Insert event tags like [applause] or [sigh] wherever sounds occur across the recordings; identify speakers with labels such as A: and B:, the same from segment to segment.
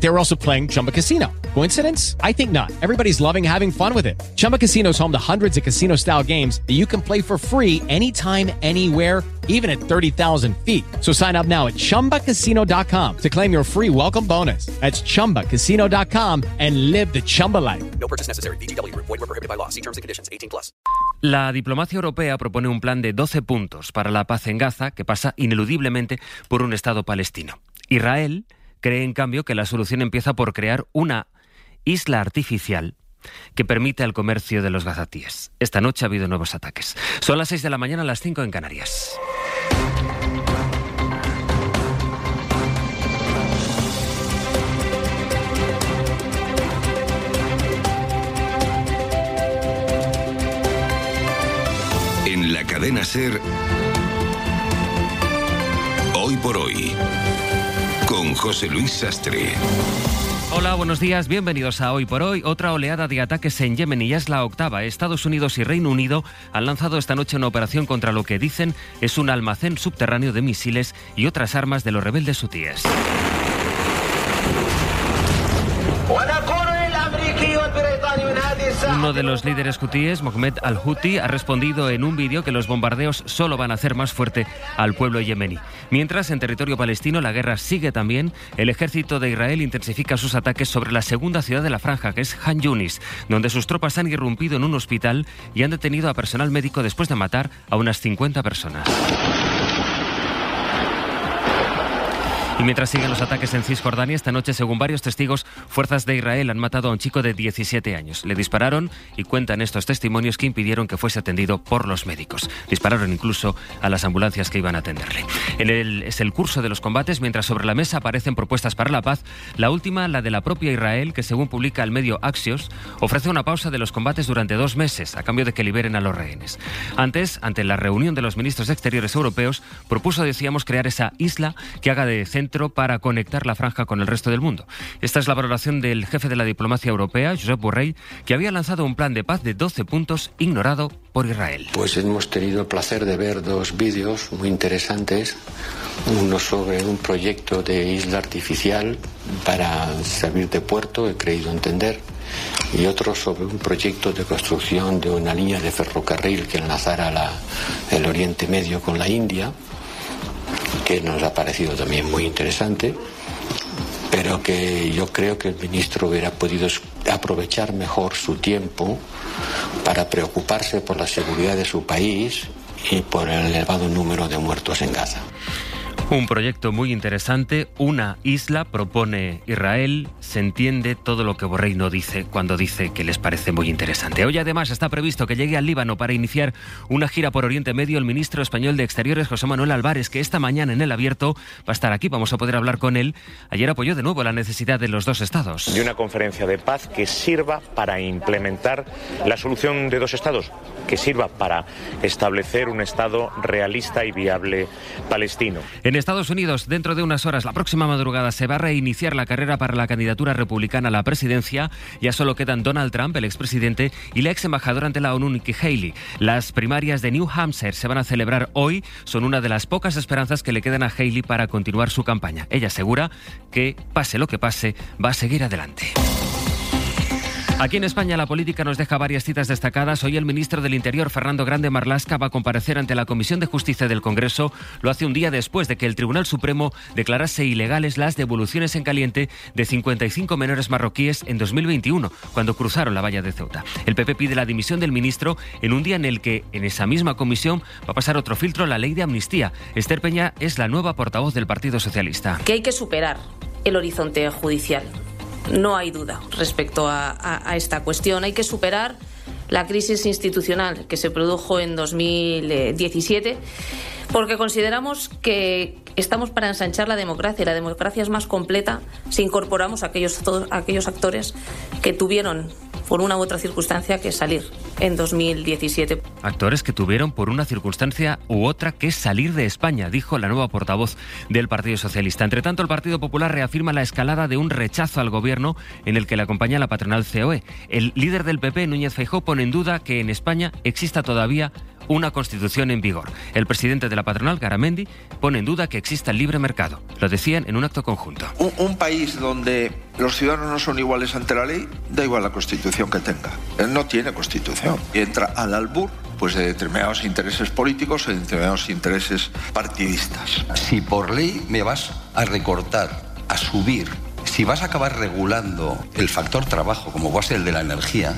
A: They were also playing Chumba Casino. Coincidence? I think not. Everybody's loving having fun with it. Chumba Casino is home to hundreds of casino style games that you can play for free anytime, anywhere, even at 30,000 feet. So sign up now at chumbacasino.com to claim your free welcome bonus. That's chumbacasino.com and live the Chumba life.
B: No purchase necessary. VGW Group. Void were prohibited by law. See terms and conditions. 18 plus.
C: La diplomacia europea propone un plan de 12 puntos para la paz en Gaza que pasa ineludiblemente por un Estado palestino. Israel cree, en cambio, que la solución empieza por crear una isla artificial que permite el comercio de los gazatíes. Esta noche ha habido nuevos ataques. Son las 6 de la mañana, las 5 en Canarias.
D: En la cadena Ser, hoy por hoy, con José Luis Sastre.
C: Hola, buenos días, bienvenidos a Hoy por Hoy. Otra oleada de ataques en Yemen y ya es la octava. Estados Unidos y Reino Unido han lanzado esta noche una operación contra lo que dicen es un almacén subterráneo de misiles y otras armas de los rebeldes hutíes. Uno de los líderes hutíes, Mohamed al-Houthi, ha respondido en un vídeo que los bombardeos solo van a hacer más fuerte al pueblo yemení. Mientras, en territorio palestino, la guerra sigue también. El ejército de Israel intensifica sus ataques sobre la segunda ciudad de la franja, que es Han Yunis, donde sus tropas han irrumpido en un hospital y han detenido a personal médico después de matar a unas 50 personas. Y mientras siguen los ataques en Cisjordania, esta noche, según varios testigos, fuerzas de Israel han matado a un chico de 17 años. Le dispararon y cuentan estos testimonios que impidieron que fuese atendido por los médicos. Dispararon incluso a las ambulancias que iban a atenderle. En el, es el curso de los combates, mientras sobre la mesa aparecen propuestas para la paz. La última, la de la propia Israel, que según publica el medio Axios, ofrece una pausa de los combates durante dos meses, a cambio de que liberen a los rehenes. Antes, ante la reunión de los ministros exteriores europeos, propuso, decíamos, crear esa isla que haga de centro para conectar la franja con el resto del mundo. Esta es la valoración del jefe de la diplomacia europea, Josep Borrell, que había lanzado un plan de paz de 12 puntos ignorado por Israel.
E: Pues hemos tenido el placer de ver dos vídeos muy interesantes. Uno sobre un proyecto de isla artificial para servir de puerto, he creído entender, y otro sobre un proyecto de construcción de una línea de ferrocarril que enlazara la, el Oriente Medio con la India que nos ha parecido también muy interesante, pero que yo creo que el ministro hubiera podido aprovechar mejor su tiempo para preocuparse por la seguridad de su país y por el elevado número de muertos en Gaza. [laughs]
C: Un proyecto muy interesante, una isla, propone Israel, se entiende todo lo que Borrell no dice cuando dice que les parece muy interesante. Hoy además está previsto que llegue al Líbano para iniciar una gira por Oriente Medio el ministro español de Exteriores, José Manuel Álvarez, que esta mañana en el abierto va a estar aquí, vamos a poder hablar con él. Ayer apoyó de nuevo la necesidad de los dos estados.
F: Y una conferencia de paz que sirva para implementar la solución de dos estados, que sirva para establecer un estado realista y viable palestino.
C: En Estados Unidos, dentro de unas horas, la próxima madrugada, se va a reiniciar la carrera para la candidatura republicana a la presidencia. Ya solo quedan Donald Trump, el expresidente, y la ex embajadora ante la ONU, Nikki Haley. Las primarias de New Hampshire se van a celebrar hoy. Son una de las pocas esperanzas que le quedan a Haley para continuar su campaña. Ella asegura que, pase lo que pase, va a seguir adelante. Aquí en España la política nos deja varias citas destacadas. Hoy el ministro del Interior, Fernando Grande Marlasca, va a comparecer ante la Comisión de Justicia del Congreso. Lo hace un día después de que el Tribunal Supremo declarase ilegales las devoluciones en caliente de 55 menores marroquíes en 2021, cuando cruzaron la valla de Ceuta. El PP pide la dimisión del ministro en un día en el que en esa misma comisión va a pasar otro filtro, la ley de amnistía. Esther Peña es la nueva portavoz del Partido Socialista.
G: Que hay que superar el horizonte judicial no hay duda respecto a, a, a, esta cuestión. Hay que superar la crisis institucional que se produjo en 2017, porque consideramos que estamos para ensanchar la democracia. La democracia es más completa si incorporamos a aquellos, todos, aquellos actores que tuvieron por una u otra circunstancia que salir en 2017.
C: Actores que tuvieron por una circunstancia u otra que salir de España, dijo la nueva portavoz del Partido Socialista. Entre tanto, el Partido Popular reafirma la escalada de un rechazo al gobierno en el que le acompaña la patronal COE. El líder del PP, Núñez Feijó, pone en duda que en España exista todavía una constitución en vigor. El presidente de la patronal, Garamendi, pone en duda que exista el libre mercado. Lo decían en un acto conjunto.
H: Un, un, país donde los ciudadanos no son iguales ante la ley, da igual la constitución que tenga. Él no tiene constitución. Y entra al albur pues de determinados intereses políticos o de determinados intereses partidistas.
I: Si por ley me vas a recortar, a subir, si vas a acabar regulando el factor trabajo como va a ser el de la energía,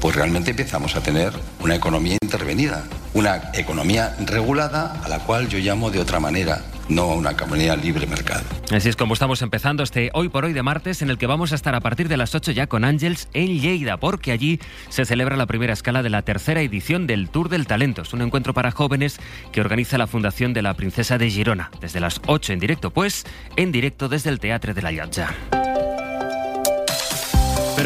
I: pues realmente empezamos a tener una economía intervenida, una economía regulada a la cual yo llamo de otra manera, no una economía libre mercado.
C: Así es como estamos empezando este hoy por hoy de martes en el que vamos a estar a partir de las 8 ya con Ángels en Lleida, porque allí se celebra la primera escala de la tercera edición del Tour del Talento. Es un encuentro para jóvenes que organiza la Fundación de la Princesa de Girona. Desde las 8 en directo, pues, en directo desde el Teatro de la Llotja.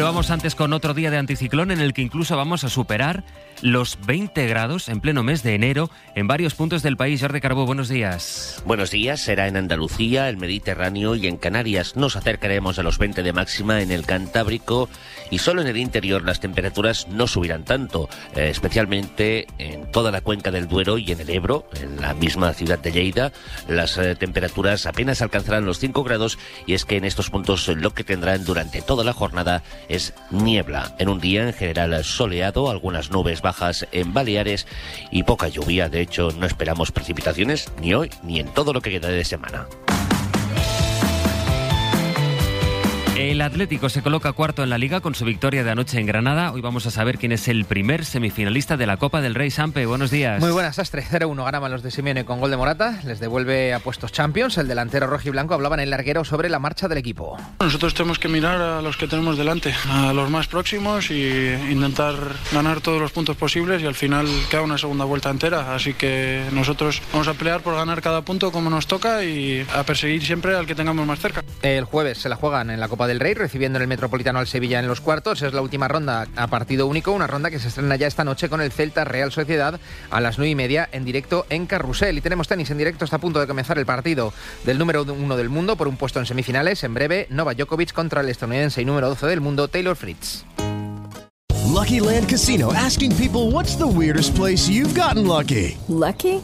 C: Pero vamos antes con otro día de anticiclón en el que incluso vamos a superar los 20 grados en pleno mes de enero en varios puntos del país. Jordi Carbó, buenos días.
J: Buenos días, será en Andalucía, el Mediterráneo y en Canarias. Nos acercaremos a los 20 de máxima en el Cantábrico y solo en el interior las temperaturas no subirán tanto, eh, especialmente en toda la cuenca del Duero y en el Ebro, en la misma ciudad de Lleida. Las eh, temperaturas apenas alcanzarán los 5 grados y es que en estos puntos lo que tendrán durante toda la jornada es niebla. En un día en general soleado, algunas nubes bajas en Baleares y poca lluvia. De hecho, no esperamos precipitaciones ni hoy ni en todo lo que queda de semana.
C: El Atlético se coloca cuarto en la liga con su victoria de anoche en Granada. Hoy vamos a saber quién es el primer semifinalista de la Copa del Rey Sampe. Buenos días.
K: Muy buenas, Astre. 0-1 ganaban los de Simeone con gol de Morata. Les devuelve a puestos Champions. El delantero rojo y blanco hablaba en el larguero sobre la marcha del equipo.
L: Nosotros tenemos que mirar a los que tenemos delante, a los más próximos y intentar ganar todos los puntos posibles y al final queda una segunda vuelta entera. Así que nosotros vamos a pelear por ganar cada punto como nos toca y a perseguir siempre al que tengamos más cerca.
K: El jueves se la juegan en la Copa del Rey, recibiendo en el Metropolitano al Sevilla en los cuartos. Es la última ronda a partido único, una ronda que se estrena ya esta noche con el Celta Real Sociedad a las 9 y media en directo en Carrusel. Y tenemos tenis en directo, está a punto de comenzar el partido del número uno del mundo por un puesto en semifinales. En breve, Nova Djokovic contra el estadounidense y número 12 del mundo, Taylor Fritz.
M: Lucky Land Casino asking people what's the weirdest place you've gotten lucky?
N: Lucky?